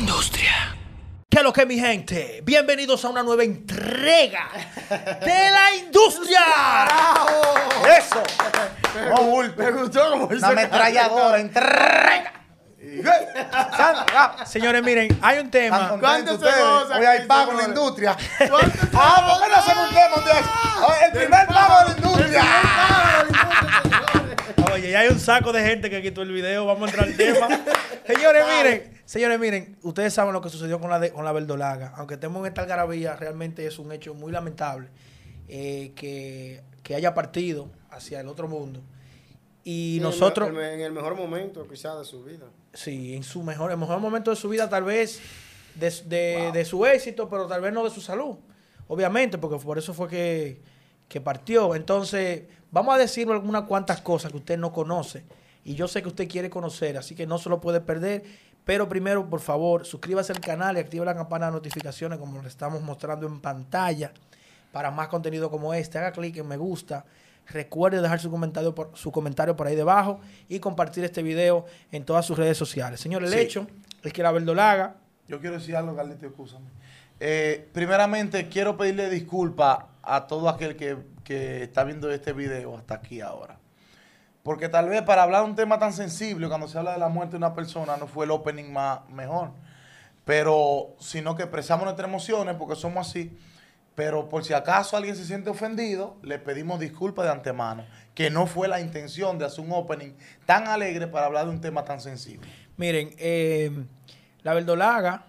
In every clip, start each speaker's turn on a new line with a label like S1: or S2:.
S1: industria. ¿Qué es lo que mi gente? Bienvenidos a una nueva entrega de la industria.
S2: ¡Eso! No, bulto.
S3: Me gustó como
S2: Una ametralladora, entrega.
S1: Señores, miren, hay un
S2: ¿Están
S1: tema.
S3: ¿Cuántos
S2: ustedes?
S3: segundos
S2: Hoy hay pago en la industria.
S3: ¿Cuántos
S2: Ah, ¿por qué no hacemos un tema El primer pago de la industria.
S1: Oye, ya hay un saco de gente que quitó el video. Vamos a entrar al tema. Señores, miren. Señores, miren. Ustedes saben lo que sucedió con la, de- con la verdolaga. Aunque estemos en esta algarabía, realmente es un hecho muy lamentable eh, que, que haya partido hacia el otro mundo. Y
S3: En el
S1: nosotros...
S3: En el mejor momento, quizás, de su vida.
S1: Sí, en su mejor, el mejor momento de su vida, tal vez de, de- de su éxito, pero tal vez no de su salud. Obviamente, porque por eso fue que, que partió. Entonces, vamos a decirle algunas cuantas cosas que usted no conoce. Y yo sé que usted quiere conocer, así que no se lo puede perder. Pero primero, por favor, suscríbase al canal y active la campana de notificaciones como le estamos mostrando en pantalla para más contenido como este. Haga clic en me gusta. Recuerde dejar su comentario por, su comentario por ahí debajo y compartir este video en todas sus redes sociales. Señor, el
S2: Sí.
S1: hecho es que la verdolaga
S2: Yo quiero decir algo, Carlito, escúchame. Eh, primeramente, quiero pedirle disculpas a todo aquel que, que está viendo este video hasta aquí ahora. Porque tal vez para hablar de un tema tan sensible, cuando se habla de la muerte de una persona, no fue el opening más mejor. Pero, sino que expresamos nuestras emociones porque somos así. Pero por si acaso alguien se siente ofendido, le pedimos disculpas de antemano. Que no fue la intención de hacer un opening tan alegre para hablar de un tema tan sensible.
S1: Miren, eh, la verdolaga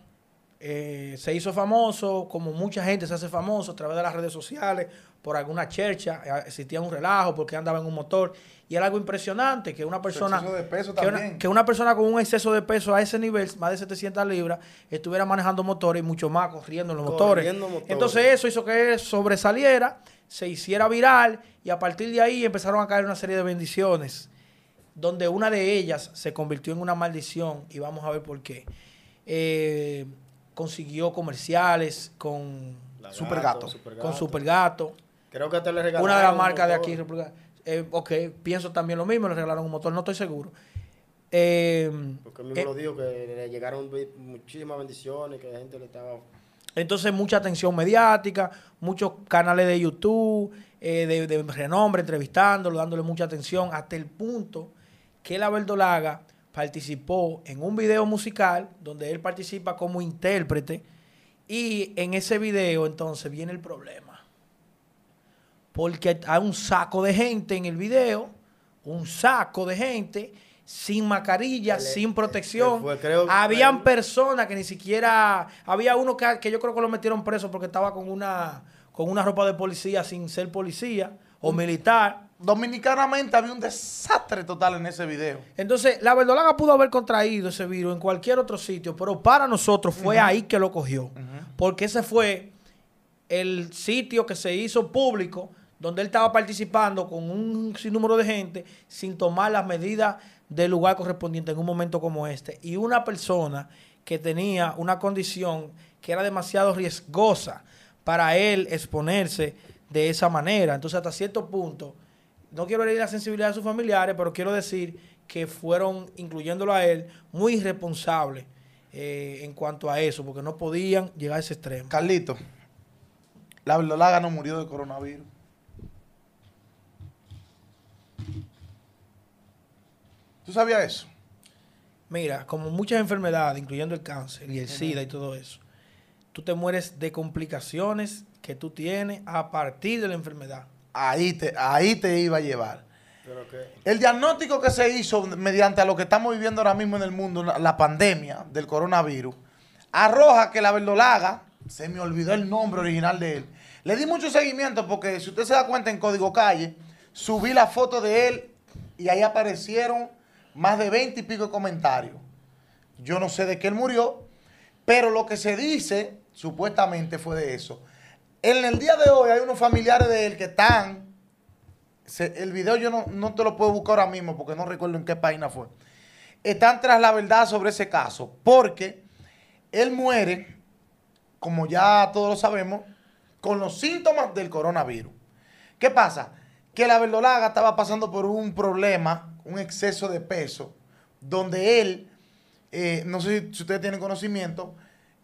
S1: eh, se hizo famoso, como mucha gente se hace famoso a través de las redes sociales, por alguna chercha, existía un relajo porque andaba en un motor. Y era algo impresionante que una persona...
S2: de peso
S1: que, una,
S2: también.
S1: que una persona con un exceso de peso a ese nivel, más de 700 libras, estuviera manejando motores y mucho más corriendo en los motores.
S3: Corriendo motores.
S1: Entonces eso hizo que él sobresaliera, se hiciera viral y a partir de ahí empezaron a caer una serie de bendiciones donde una de ellas se convirtió en una maldición y vamos a ver por qué. Eh, consiguió comerciales con,
S2: Supergato.
S1: con Supergato,
S3: Creo que hasta le regalaron.
S1: una de las marcas de aquí. Eh, ok, pienso también lo mismo, le regalaron un motor, no estoy seguro. Eh,
S3: Porque él mismo
S1: eh,
S3: lo dijo, que le llegaron muchísimas bendiciones, que la gente le estaba.
S1: Entonces, mucha atención mediática, muchos canales de YouTube, eh, de, de renombre, entrevistándolo, dándole mucha atención, hasta el punto que la verdolaga participó en un video musical donde él participa como intérprete y en ese video entonces viene el problema. Porque hay un saco de gente en el video, un saco de gente sin mascarilla, sin protección.
S3: fue, creo-
S1: Habían personas que ni siquiera había uno que, que yo creo que lo metieron preso porque estaba con una con una ropa de policía sin ser policía o militar.
S2: Dominicanamente había un desastre total en ese video.
S1: Entonces, la verdolaga pudo haber contraído ese virus en cualquier otro sitio, pero para nosotros fue ahí que lo cogió. Porque ese fue el sitio que se hizo público donde él estaba participando con un sinnúmero de gente sin tomar las medidas del lugar correspondiente en un momento como este. Y una persona que tenía una condición que era demasiado riesgosa para él exponerse de esa manera. Entonces, hasta cierto punto, no quiero herir la sensibilidad de sus familiares, pero quiero decir que fueron, incluyéndolo a él, muy irresponsables eh, en cuanto a eso, porque no podían llegar a ese extremo.
S2: Carlito, la verdolaga no murió de coronavirus. ¿Tú sabías eso?
S1: Mira, como muchas enfermedades, incluyendo el cáncer y el SIDA y todo eso, tú te mueres de complicaciones que tú tienes a partir de la enfermedad.
S2: Ahí te, ahí te iba a llevar.
S3: Pero.
S2: El diagnóstico que se hizo mediante a lo que estamos viviendo ahora mismo en el mundo, la, la pandemia del coronavirus, arroja que la verdolaga, se me olvidó el nombre original de él. Le di mucho seguimiento porque si usted se da cuenta en Código Calle, subí la foto de él y ahí aparecieron más de 20 y pico de comentarios. Yo no sé de qué él murió, pero lo que se dice supuestamente fue de eso. En el día de hoy hay unos familiares de él que están se- el video yo no, no te lo puedo buscar ahora mismo porque no recuerdo en qué página fue. Están tras la verdad sobre ese caso porque él muere, como ya todos lo sabemos, con los síntomas del coronavirus. ¿Qué pasa? Que la verdolaga estaba pasando por un problema, un exceso de peso, donde él eh, no sé si, ustedes tienen conocimiento,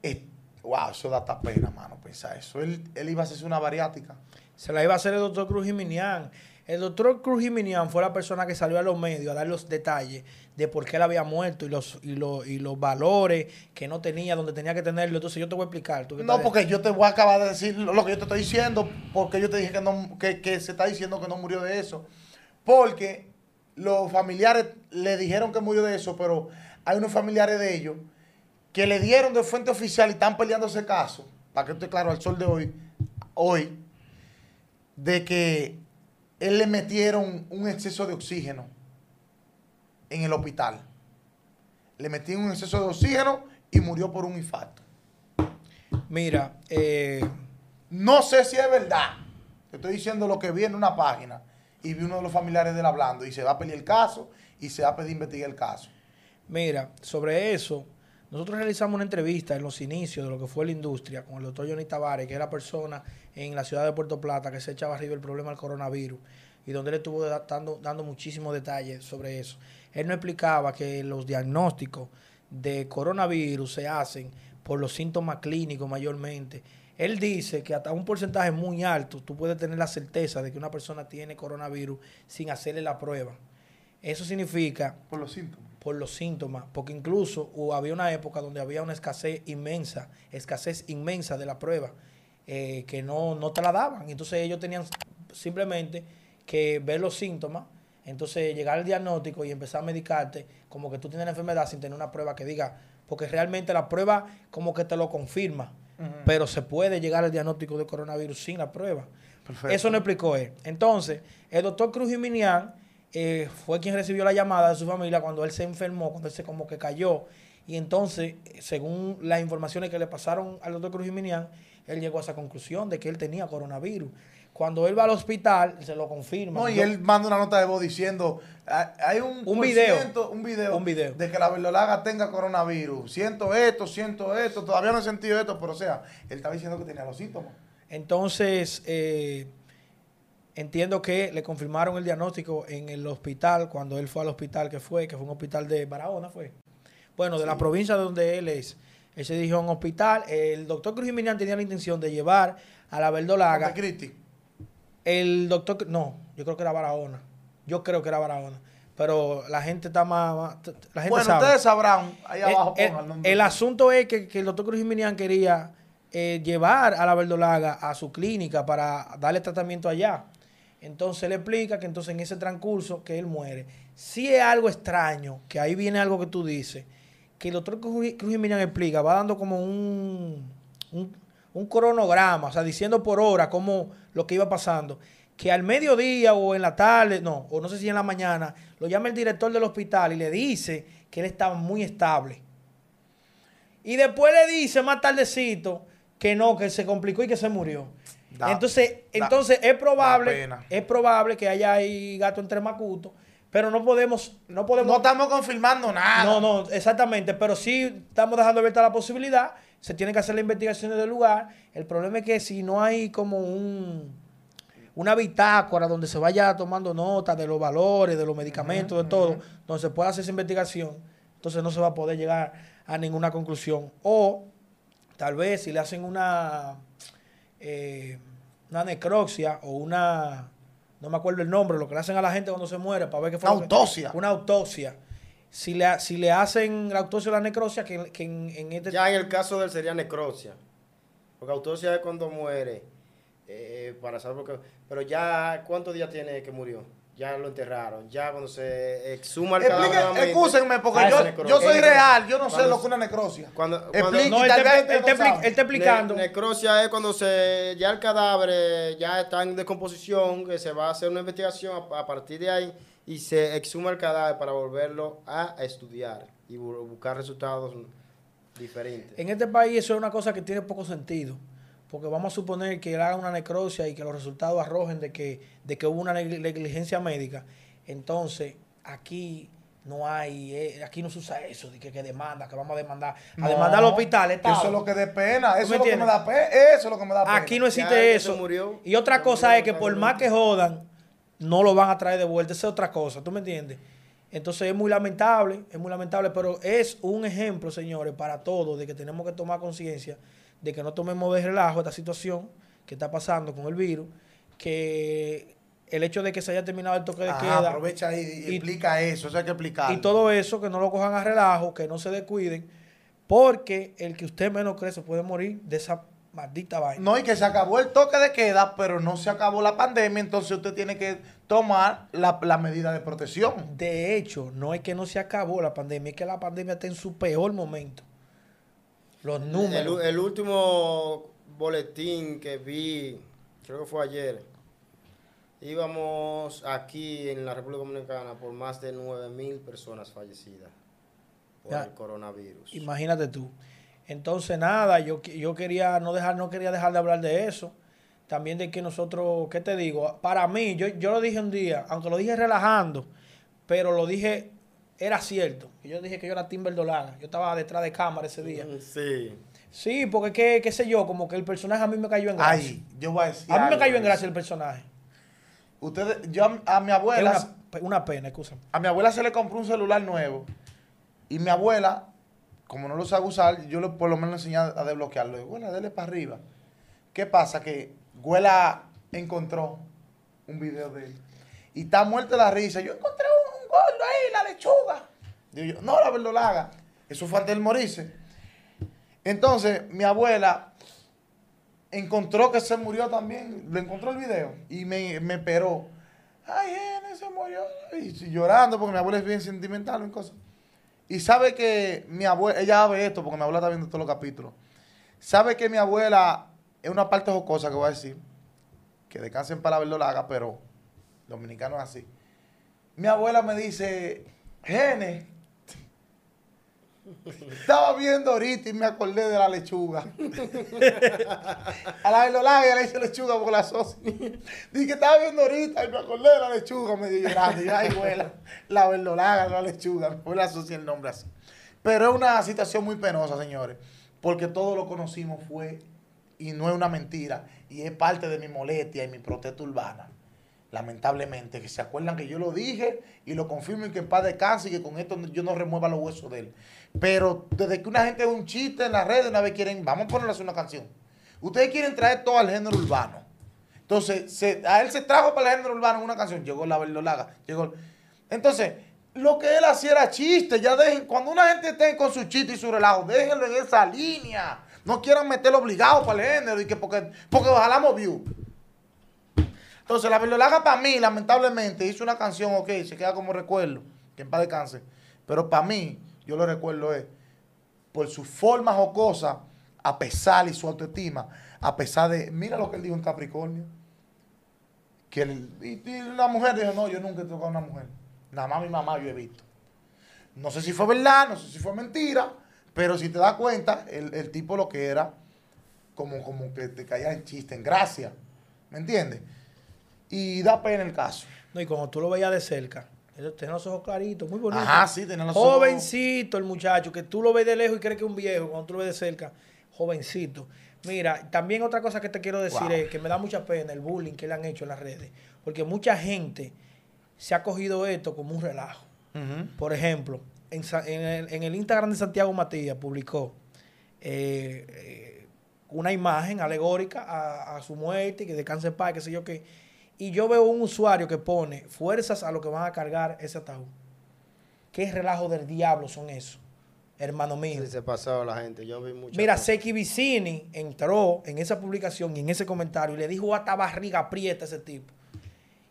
S2: eh, wow, eso da hasta pena, mano, pensar eso. Él, él iba a hacerse una bariátrica.
S1: Se la iba a hacer el doctor Cruz Jiminián. El doctor Cruz Jiminián fue la persona que salió a los medios a dar los detalles de por qué él había muerto y los, y los, y los valores que no tenía, donde tenía que tenerlo. Entonces yo te voy a explicar. tú
S2: No, porque yo te voy a acabar de decir lo lo que yo te estoy diciendo, porque yo te dije que, no, que, que se está diciendo que no murió de eso. Porque los familiares le dijeron que murió de eso, pero hay unos familiares de ellos que le dieron de fuente oficial y están peleando ese caso, para que esté claro al sol de hoy, hoy, de que él le metieron un exceso de oxígeno en el hospital. Le metieron un exceso de oxígeno y murió por un infarto.
S1: Mira, eh,
S2: No sé si es verdad. Te estoy diciendo lo que vi en una página y vi uno de los familiares de él hablando y se va a pedir el caso y se va a pedir investigar el caso.
S1: Mira, sobre eso, nosotros realizamos una entrevista en los inicios de lo que fue la industria con el doctor Johnny Tavares, que es la persona en la ciudad de Puerto Plata que se echaba arriba el problema del coronavirus y donde él estuvo da- dando, dando muchísimos detalles sobre eso. Él nos explicaba que los diagnósticos de coronavirus se hacen por los síntomas clínicos mayormente. Él dice que hasta un porcentaje muy alto tú puedes tener la certeza de que una persona tiene coronavirus sin hacerle la prueba. Eso significa
S2: Por los síntomas.
S1: por los síntomas, porque incluso había una época donde había una escasez inmensa, escasez inmensa de la prueba, eh, que no, no te la daban. Entonces ellos tenían simplemente que ver los síntomas, entonces llegar al diagnóstico y empezar a medicarte como que tú tienes la enfermedad sin tener una prueba que diga, porque realmente la prueba como que te lo confirma, pero se puede llegar al diagnóstico de coronavirus sin la prueba.
S2: Perfecto.
S1: Eso no explicó él. Entonces, el doctor Cruz Jiminián eh, fue quien recibió la llamada de su familia cuando él se enfermó, cuando él se como que cayó. Y entonces, según las informaciones que le pasaron al doctor Cruz Jiminián, él llegó a esa conclusión de que él tenía coronavirus. Cuando él va al hospital, se lo confirma.
S2: No, y él manda una nota de voz diciendo, "Ah, hay un,
S1: Un video.
S2: ciento- un video,
S1: Un video.
S2: de que la verdolaga tenga coronavirus. Siento esto, siento esto, todavía no he sentido esto, pero o sea, él estaba diciendo que tenía los síntomas.
S1: Entonces, eh, entiendo que le confirmaron el diagnóstico en el hospital, cuando él fue al hospital que fue, que fue un hospital de Barahona, fue. Bueno, de la provincia de donde él es. Él se a un hospital. El doctor Cruz Jiménez tenía la intención de llevar a la verdolaga.
S2: Montecristi.
S1: El doctor, no, yo creo que era Barahona. Yo creo que era Barahona. Pero la gente está más, la gente
S2: Bueno,
S1: sabe.
S2: ustedes sabrán, ahí
S1: El-
S2: abajo
S1: el,
S2: pongan el
S1: el asunto es que, que el doctor Cruz Jiménez quería eh, llevar a la verdolaga a su clínica para darle tratamiento allá. Entonces le explica que entonces en ese transcurso que él muere. Si es algo extraño, que ahí viene algo que tú dices, que el doctor Cruz Cruz Jiménez explica, va dando como un, un, un cronograma, o sea, diciendo por hora cómo lo que iba pasando. Que al mediodía o en la tarde, no, o no sé si en la mañana, lo llama el director del hospital y le dice que él estaba muy estable. Y después le dice más tardecito que no, que se complicó y que se murió.
S2: Da-
S1: entonces,
S2: da-
S1: entonces es probable, es probable que haya ahí gato entre macuto, pero no podemos, no podemos.
S2: No estamos confirmando nada.
S1: No, no, exactamente, pero sí estamos dejando abierta la posibilidad. Se tienen que hacer las investigaciones del lugar. El problema es que si no hay como un una bitácora donde se vaya tomando nota de los valores, de los medicamentos, de todo, donde se pueda hacer esa investigación, entonces no se va a poder llegar a ninguna conclusión. O tal vez si le hacen una eh, una necropsia o una no me acuerdo el nombre, lo que le hacen a la gente cuando se muere para ver qué fue.
S2: Una autopsia.
S1: Una autopsia. Si le, si le hacen la autopsia o la necropsia, que, que en, en este
S3: Ya en el caso de él sería necropsia. Porque autopsia es cuando muere. eh, para saber por qué. Pero ya, ¿cuántos días tiene que murió? Ya lo enterraron. Ya cuando se exhuma el cadáver.
S2: Excúsenme, porque
S1: Ah,
S2: yo,
S3: necropsia.
S2: yo soy real, yo no sé lo que es una necrosia.
S3: Cuando, cuando-
S2: Explique,
S1: No, él
S2: tal
S1: te,
S2: vez
S1: él
S2: usted
S1: te
S2: no
S1: expli-
S2: sabe.
S1: él está explicando.
S3: Ne- necropsia es cuando se ya el cadáver eh, ya está en descomposición, que se va a hacer una investigación a, a partir de ahí y se exhuma el cadáver para volverlo a estudiar y bu- buscar resultados diferentes.
S1: En este país eso es una cosa que tiene poco sentido. Porque vamos a suponer que él haga una necropsia y que los resultados arrojen de que, de que hubo una negli- negligencia médica. Entonces, aquí no hay, eh, aquí no se usa eso, de que, que demanda, que vamos a demandar, a demandar al hospital.
S2: Eso
S1: Estado.
S2: es lo que da pena, eso es lo que me da pena, eso es lo que me da pena.
S1: Aquí no existe
S3: Ya,
S1: eso.
S3: murió.
S1: y otra cosa
S3: murió,
S1: es que por más que jodan, no lo van a traer de vuelta. Esa es otra cosa, ¿tú me entiendes? Entonces es muy lamentable, es muy lamentable, pero es un ejemplo, señores, para todos, de que tenemos que tomar conciencia de que no tomemos de relajo esta situación que está pasando con el virus, que el hecho de que se haya terminado el toque de
S2: Ajá,
S1: queda
S2: aprovecha y, y
S1: y-
S2: explica eso, eso hay que explicar.
S1: y todo eso, que no lo cojan a relajo, que no se descuiden, porque el que usted menos cree se puede morir de esa maldita vaina.
S2: No, y que se acabó el toque de queda, pero no se acabó la pandemia, entonces usted tiene que tomar la, la medida de protección.
S1: De hecho, no es que no se acabó la pandemia, es que la pandemia está en su peor momento. Los
S3: El,
S1: números.
S3: el último boletín que vi, creo que fue ayer, íbamos aquí en la República Dominicana por más de 9 mil personas fallecidas por
S1: Ya.
S3: el coronavirus.
S1: Imagínate tú. Entonces, nada, yo, yo quería no dejar, no quería dejar de hablar de eso. También de que nosotros, ¿qué te digo? Para mí, yo, yo lo dije un día, aunque lo dije relajando, pero lo dije, era cierto. Yo dije que yo era Tim Verdolaga. Yo estaba detrás de cámara ese día.
S3: Sí.
S1: Sí, porque qué, qué sé yo, como que el personaje a mí me cayó en gracia.
S2: Ay, yo voy a decir.
S1: a mí me cayó en gracia el personaje.
S2: Ustedes, yo a, a mi abuela,
S1: una, una pena, excusa.
S2: a mi abuela se le compró un celular nuevo. Y mi abuela, como no lo sabe usar, yo le, por lo menos le enseñé a desbloquearlo. Digo, Güela, dele para arriba. ¿Qué pasa? Que Güela encontró un video de él. Y está muerta la risa. Yo encontré un, gordo ahí, la lechuga. Digo yo, no, la verdolaga. Eso fue antes del morirse. Entonces, mi abuela encontró que se murió también. Le encontró el video y me, me esperó. Ay, Gene, se murió. Y llorando porque mi abuela es bien sentimental en cosas. Y sabe que mi abuela, ella ve esto porque mi abuela está viendo todos los capítulos. Sabe que mi abuela es una parte jocosa que voy a decir. Que descansen para verlo la haga, pero dominicano es así. Mi abuela me dice, Gene, estaba viendo ahorita y me acordé de la lechuga. A la verdolaga le dice lechuga por la socia. Dije estaba viendo ahorita y me acordé de la lechuga. Me dio llorando. Y ay, abuela, la verdolaga, la lechuga. Me la asocia el nombre así. Pero es una situación muy penosa, señores. Porque todo lo conocimos fue, y no es una mentira, y es parte de mi molestia y mi protesta urbana. Lamentablemente, que se acuerdan que yo lo dije y lo confirmo y que en paz descanse y que con esto yo no remueva los huesos de él. Pero desde que una gente ve un chiste en las redes, una vez quieren, vamos a ponerle una canción. Ustedes quieren traer todo al género urbano. Entonces, a él se trajo para el género urbano una canción. Llegó la verdolaga. Llegó. Entonces, lo que él hacía era chiste. Ya dejen, cuando una gente esté con su chiste y su relajo, déjenlo en esa línea. No quieran meterlo obligado para el género y que porque, porque ojalá view. Entonces, la verdolaga para mí, lamentablemente, hizo una canción, ok, se queda como recuerdo, que en paz descanse. Pero para mí, yo lo recuerdo es por su forma jocosa, a pesar y su autoestima, a pesar de, mira lo que él dijo en Capricornio, que y, la mujer dijo, no, yo nunca he tocado a una mujer, nada más mi mamá yo he visto. No sé si fue verdad, no sé si fue mentira, pero si te das cuenta, el, el tipo lo que era, como, como que te caía en chiste, en gracia, ¿me entiendes? Y da pena el caso.
S1: No, y cuando tú lo veías de cerca, tenía los ojos claritos, muy bonito.
S2: Ajá, sí, tenía los ojos-
S1: Jovencito el muchacho, que tú lo ves de lejos y crees que es un viejo, cuando tú lo ves de cerca, jovencito. Mira, también otra cosa que te quiero decir
S2: Wow.
S1: es que me da mucha pena el bullying que le han hecho en las redes, porque mucha gente se ha cogido esto como un relajo. Por ejemplo, en, en el, en el Instagram de Santiago Matías publicó eh, eh, una imagen alegórica a, a su muerte, que descanse en paz, qué sé yo qué. Y yo veo un usuario que pone fuerzas a lo que van a cargar ese ataúd. ¿Qué relajo del diablo son esos, hermano mío?
S3: Sí, se pasó la gente. Yo vi mucho.
S1: Mira, Seki Vicini entró en esa publicación y en ese comentario y le dijo hasta barriga aprieta a ese tipo.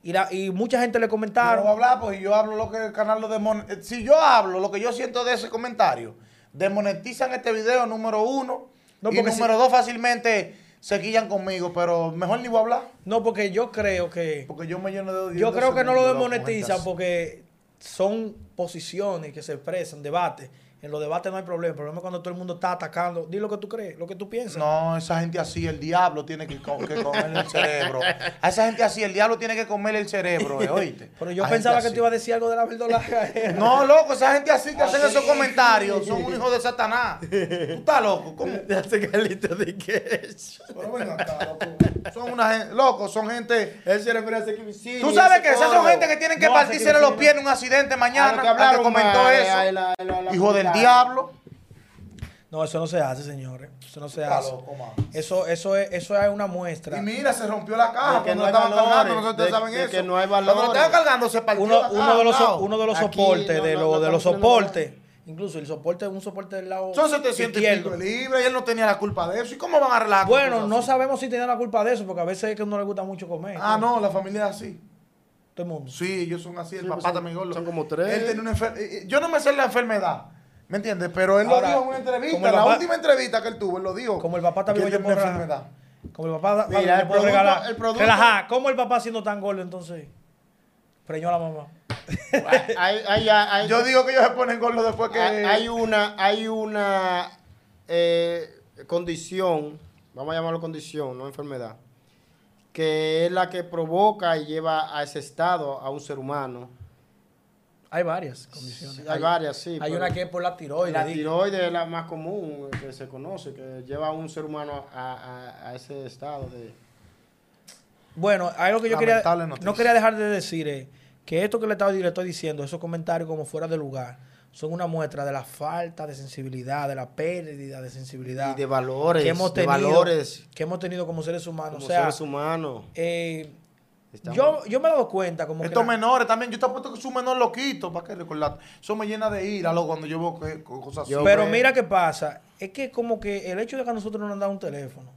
S1: Y, la- y mucha gente le
S2: no
S1: comentaron.
S2: a hablar, pues yo hablo lo que el canal lo demonetiza. Si yo hablo lo que yo siento de ese comentario, demonetizan este video número uno.
S1: No,
S2: y número dos fácilmente se quillan conmigo, pero mejor ni voy a hablar.
S1: No, porque yo creo que.
S2: Porque yo me lleno de odio.
S1: Yo creo que no lo demonetizan porque son posiciones que se expresan, debates En los debates no hay problema. El problema es cuando todo el mundo está atacando. Di lo que tú crees, lo que tú piensas.
S2: No, esa gente así, el diablo tiene que, co- que comerle el cerebro. A esa gente así, el diablo tiene que comerle el cerebro, eh, oíste.
S1: Pero yo
S2: A
S1: pensaba que te iba a decir algo de la verdolaga.
S2: No, loco, esa gente así que hacen esos comentarios son un hijo de Satanás. Tú estás loco. ¿Cómo?
S3: Ya hace Carlito de que eso.
S2: Pero acá, loco. Son una gente, loco, son gente.
S3: Él se refiere a ese
S2: Tú sabes que esas son gente que tienen que
S1: No
S2: partirse los pies en un accidente
S3: A
S2: mañana.
S3: lo que
S2: comentó eso.
S3: a a
S2: Hijo del. Diablo.
S1: No, eso no se hace, señores. Eso no se hace. Eso, eso, es, eso es una muestra.
S2: Y mira, se rompió la caja
S3: que
S2: cuando
S3: no
S2: estaban
S3: valores,
S2: cargando, no sé si ustedes
S3: de-
S2: saben
S3: de
S2: eso.
S3: que no hay
S2: Cuando lo
S3: valores.
S2: estaban cargando se partió
S1: Uno,
S2: la caja.
S1: uno de los, uno de los
S3: Aquí
S1: soportes,
S3: no-
S1: de, lo-
S3: no
S1: de los soportes, incluso el soporte es un soporte del lado
S2: Son 700 y pico libras y él no tenía la culpa de eso. ¿Y cómo van a con
S1: Bueno, no
S2: así?
S1: sabemos si tenía la culpa de eso, porque a veces es que a uno le gusta mucho comer.
S2: Ah, no, la familia es así.
S1: Todo el mundo.
S2: Sí, ellos son así, el
S3: Sí,
S2: papá
S3: pues
S2: también
S3: son como tres.
S2: Él tiene una enfer- Yo no me sé la enfermedad, ¿me entiendes? Pero él
S1: Ahora,
S2: lo dijo en una entrevista, la
S1: papá-
S2: última entrevista que él tuvo, él lo dijo.
S1: Como el papá
S2: que
S1: también
S2: él tiene una enfermedad.
S1: Como el papá
S3: Mira, el
S1: puedo
S3: producto-
S1: regalar.
S3: el producto-.
S1: ¿Cómo el papá siendo tan gordo entonces? Preñó a la mamá.
S3: Hay, hay, hay,
S2: Yo digo que ellos se ponen gordos después que...
S3: hay, hay una, hay una eh, condición, vamos a llamarlo condición, no enfermedad, que es la que provoca y lleva a ese estado a un ser humano.
S1: Hay varias condiciones.
S3: Hay varias, sí.
S1: Hay una que es por la tiroides.
S3: La tiroides es la más común que se conoce, que lleva a un ser humano a, a- a ese estado de...
S1: Bueno, algo que yo quería,
S2: noticia.
S1: no quería dejar de decir es que esto que le, estaba, le estoy diciendo, esos comentarios como fuera de lugar, son una muestra de la falta de sensibilidad, de la pérdida de sensibilidad
S3: Y de valores,
S1: que hemos
S3: de
S1: tenido,
S3: valores
S1: que hemos tenido como seres humanos.
S3: como
S1: o sea,
S3: seres humanos.
S1: eh,
S3: Estamos-
S1: yo, yo me he dado cuenta como que
S2: Estos
S1: la-
S2: menores también, yo te apuesto que es un menor loquito, ¿para qué recordar? Eso me llena de ira, loco, cuando yo veo que, co- cosas así.
S1: Pero mira qué pasa. Es que como que el hecho de que a nosotros nos han dado un teléfono,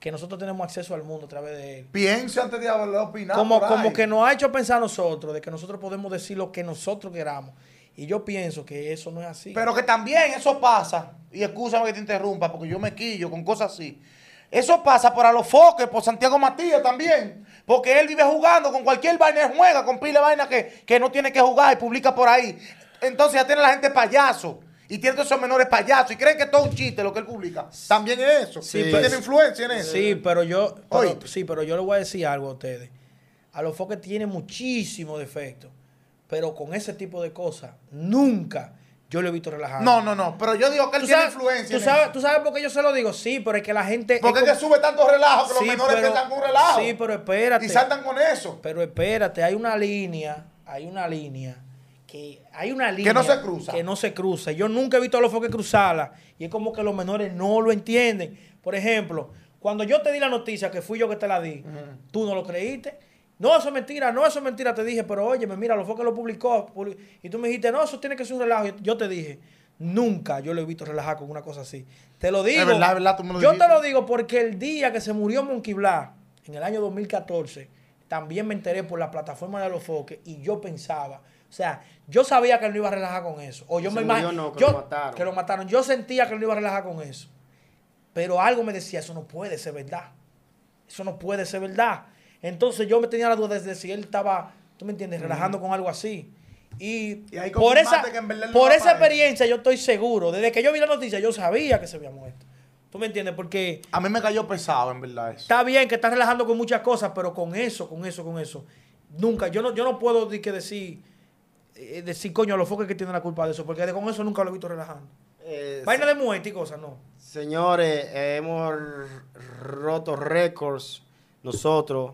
S1: que nosotros tenemos acceso al mundo a través de él,
S2: Piense antes de hablar, opinar
S1: como, como que nos ha hecho pensar a nosotros de que nosotros podemos decir lo que nosotros queramos. Y yo pienso que eso no es así.
S2: Pero que también eso pasa, y escúchame que te interrumpa, porque yo me quillo con cosas así. Eso pasa por Alofoque, por Santiago Matías también. Porque él vive jugando con cualquier vaina, él juega con pila de vaina que, que no tiene que jugar y publica por ahí. Entonces ya tiene la gente payaso. Y tiene todos esos menores payasos. Y creen que es todo un chiste lo que él publica. También es eso.
S1: Sí,
S2: Sí,
S1: pues-
S2: tiene influencia en eso.
S1: Sí, pero yo, pero- sí, pero yo le voy a decir algo a ustedes. A los foques tiene muchísimo defecto, pero con ese tipo de cosas nunca yo lo he visto relajado.
S2: No, no, no. Pero yo digo que él
S1: ¿Tú
S2: tiene
S1: sabes,
S2: influencia.
S1: ¿tú sabes, tú sabes por qué yo se lo digo? Sí, pero es que la gente...
S2: Porque es
S1: como-
S2: que sube tanto relajo que
S1: Sí,
S2: los menores que es un relajo.
S1: Sí, pero espérate.
S2: Y saltan con eso.
S1: Pero espérate, hay una línea, hay una línea que hay una línea
S2: no se cruza.
S1: Que no se cruza. Yo nunca he visto a los foques cruzarla y es como que los menores no lo entienden. Por ejemplo, cuando yo te di la noticia que fui yo que te la di, tú no lo creíste. No, eso es mentira, no, eso es mentira. Te dije, pero oye, mira, los foques lo publicó. publi- Y tú me dijiste, no, eso tiene que ser un relajo. Yo te dije, nunca yo lo he visto relajar con una cosa así. Te lo digo.
S2: verdad, es verdad, tú me lo
S1: yo
S2: dijiste.
S1: te lo digo porque el día que se murió Monkey Black, en el año 2014, también me enteré por la plataforma de los foques y yo pensaba, o sea, yo sabía que él no iba a relajar con eso. O yo
S3: Se
S1: me imagino
S3: no, que
S1: yo-
S3: lo mataron.
S1: que lo mataron. Yo sentía que él no iba a relajar con eso. Pero algo me decía, eso no puede ser verdad. Eso no puede ser verdad. Entonces yo me tenía la duda desde si él estaba, tú me entiendes, relajando con algo así. Y, por esa, por esa
S2: eso.
S1: experiencia yo estoy seguro. Desde que yo vi la noticia yo sabía que se había muerto. ¿Tú me entiendes? Porque
S2: A mí me cayó pesado, en verdad, eso.
S1: Está bien que estás relajando con muchas cosas, pero con eso, con eso, con eso. Nunca, yo no, yo no puedo di- que decir, eh, decir, coño, a los foques que tienen la culpa de eso, porque de- con eso nunca lo he visto relajando.
S3: Eh,
S1: Vaina de muerte y cosas, no.
S3: Señores, hemos roto récords nosotros.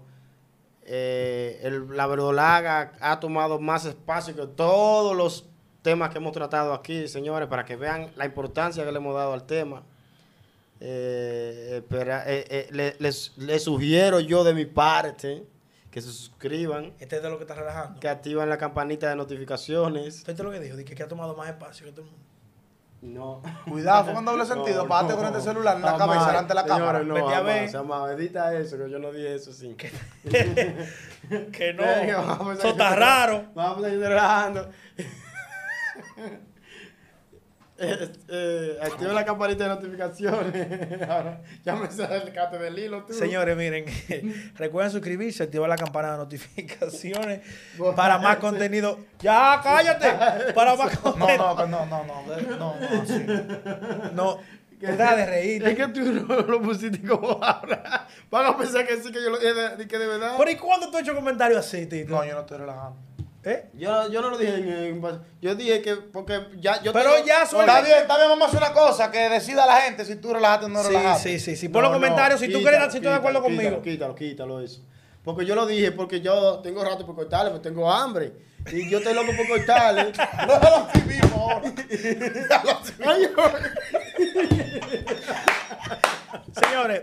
S3: Eh, el- la verdolaga ha tomado más espacio que todos los temas que hemos tratado aquí, señores, para que vean la importancia que le hemos dado al tema. Eh, espera, eh, eh, le- les, les sugiero yo de mi parte que se suscriban,
S1: Este es de lo que está relajando.
S3: que activan la campanita de notificaciones.
S1: ¿Viste lo que dijo? Que ha tomado más espacio que todo el mundo.
S3: No.
S2: Cuidado, fue con doble sentido.
S3: No,
S2: Párate
S3: no.
S2: con este celular en la cabeza, delante de la cámara.
S3: No,
S1: Vete a
S3: jamás,
S1: ver.
S3: jamás. edita eso, que yo no dije eso, sí.
S1: que no.
S3: Vamos a
S1: Eso está raro.
S3: Vamos a ir relajando. Eh, eh, activa la campanita de notificaciones. Ahora, ya me sale el cate del hilo, tú.
S1: Señores, miren, recuerden suscribirse, activar la campana de notificaciones para más contenido. ¡Ya, cállate! Para más
S2: No,
S1: contenido.
S2: no, no, no, no, no, no, no, así.
S1: No, deja de reír.
S3: Es que tú no lo pusiste como ahora. Van a pensar que sí, que yo lo dije de, que de verdad.
S1: Pero ¿y cuándo tú has hecho comentarios así, Tito?
S2: No, yo no estoy relajando.
S1: ¿Eh?
S3: Yo, yo no lo dije en, Yo dije que porque ya yo
S1: Pero ya suena-
S2: Está bien, está bien, vamos a hacer una cosa, que decida la gente si tú relajaste o no
S1: Sí,
S2: relajaste.
S1: sí, sí, sí. Pon los comentarios si tú crees, si estás de acuerdo
S3: quítalo,
S1: conmigo.
S3: Quítalo, quítalo, eso. Porque yo lo dije, porque yo tengo rato por cortarle, pero tengo hambre. Y yo estoy loco por cortarle.
S2: Déjalo así mismo ahora.
S1: Señores,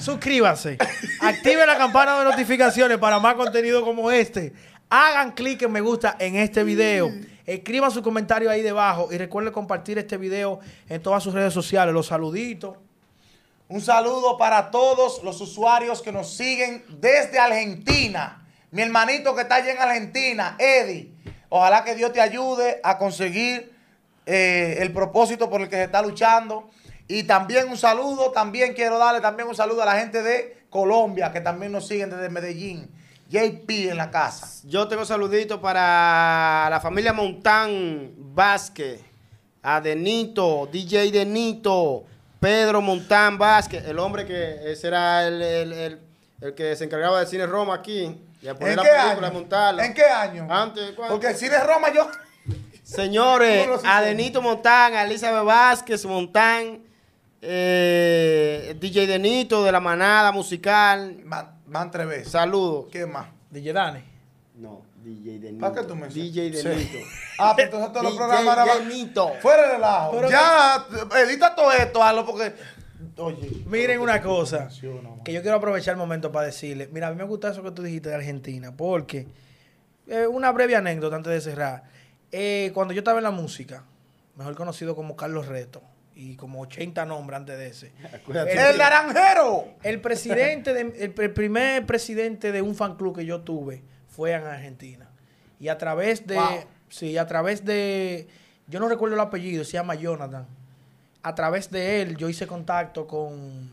S1: suscríbanse. Activen la campana de notificaciones para más contenido como este. Hagan clic en me gusta en este video. Escriban su comentario ahí debajo. Y recuerden compartir este video en todas sus redes sociales. Los saluditos.
S2: Un saludo para todos los usuarios que nos siguen desde Argentina. Mi hermanito que está allá en Argentina, Eddie. Ojalá que Dios te ayude a conseguir eh, el propósito por el que se está luchando. Y también un saludo, también quiero darle también un saludo a la gente de Colombia que también nos siguen desde Medellín. JP en la casa.
S3: Yo tengo saluditos para la familia Montán Vázquez, a Denito, DJ Denito, Pedro Montán Vázquez, el hombre que ese era el, el- el- el que se encargaba del cine Roma aquí, de poner
S2: ¿En
S3: la
S2: qué
S3: película,
S2: año?
S3: montarla.
S2: ¿En qué año?
S3: Antes, ¿cuándo?
S2: Porque el cine Roma yo...
S3: Señores,
S2: ¿Cómo lo
S3: a? Denito Montán, a Elizabeth Vázquez Montán, eh, DJ Denito de la manada musical.
S2: Man, man tres veces.
S3: Saludos.
S2: ¿Qué más?
S1: DJ Dani.
S3: No, DJ Denito.
S2: ¿Para qué tú me
S3: DJ
S2: Sí.
S3: Denito.
S2: Ah, pero entonces todos los programas ahora-
S3: Denito.
S2: Fuera de relajo.
S1: Pero
S2: ya, edita todo esto, hazlo porque. Oye.
S1: Miren una cosa. Que yo quiero aprovechar el momento para decirle. Mira, a mí me gusta eso que tú dijiste de Argentina. Porque. eh, una breve anécdota antes de cerrar. Eh, cuando yo estaba en la música, mejor conocido como Carlos Reto. Y como 80 nombres antes de ese.
S2: ¡El naranjero!
S1: El presidente, de- el, el primer presidente de un fan club que yo tuve fue en Argentina. Y a través de,
S2: Wow.
S1: sí, a través de, yo no recuerdo el apellido, se llama Jonathan. A través de él yo hice contacto con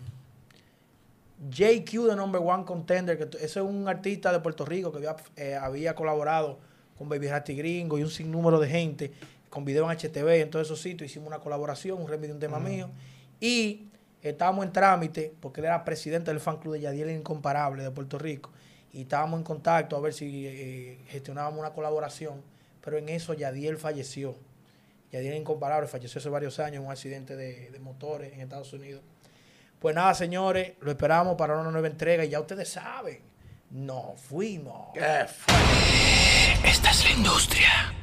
S1: JQ de Number One Contender, que ese es un artista de Puerto Rico que había, eh, había colaborado con Baby Ratty Gringo y un sinnúmero de gente, con video en HTV, en todos esos sitios, hicimos una colaboración, un remix de un tema mío. Y estábamos en trámite, porque él era presidente del fan club de Yadiel Incomparable de Puerto Rico, y estábamos en contacto a ver si eh, gestionábamos una colaboración, pero en eso Yadiel falleció. Yadiel Incomparable falleció hace varios años en un accidente de, de motores en Estados Unidos. Pues nada, señores, lo esperamos para una nueva entrega y ya ustedes saben, nos fuimos.
S2: ¿Qué fue?
S4: Esta es la industria.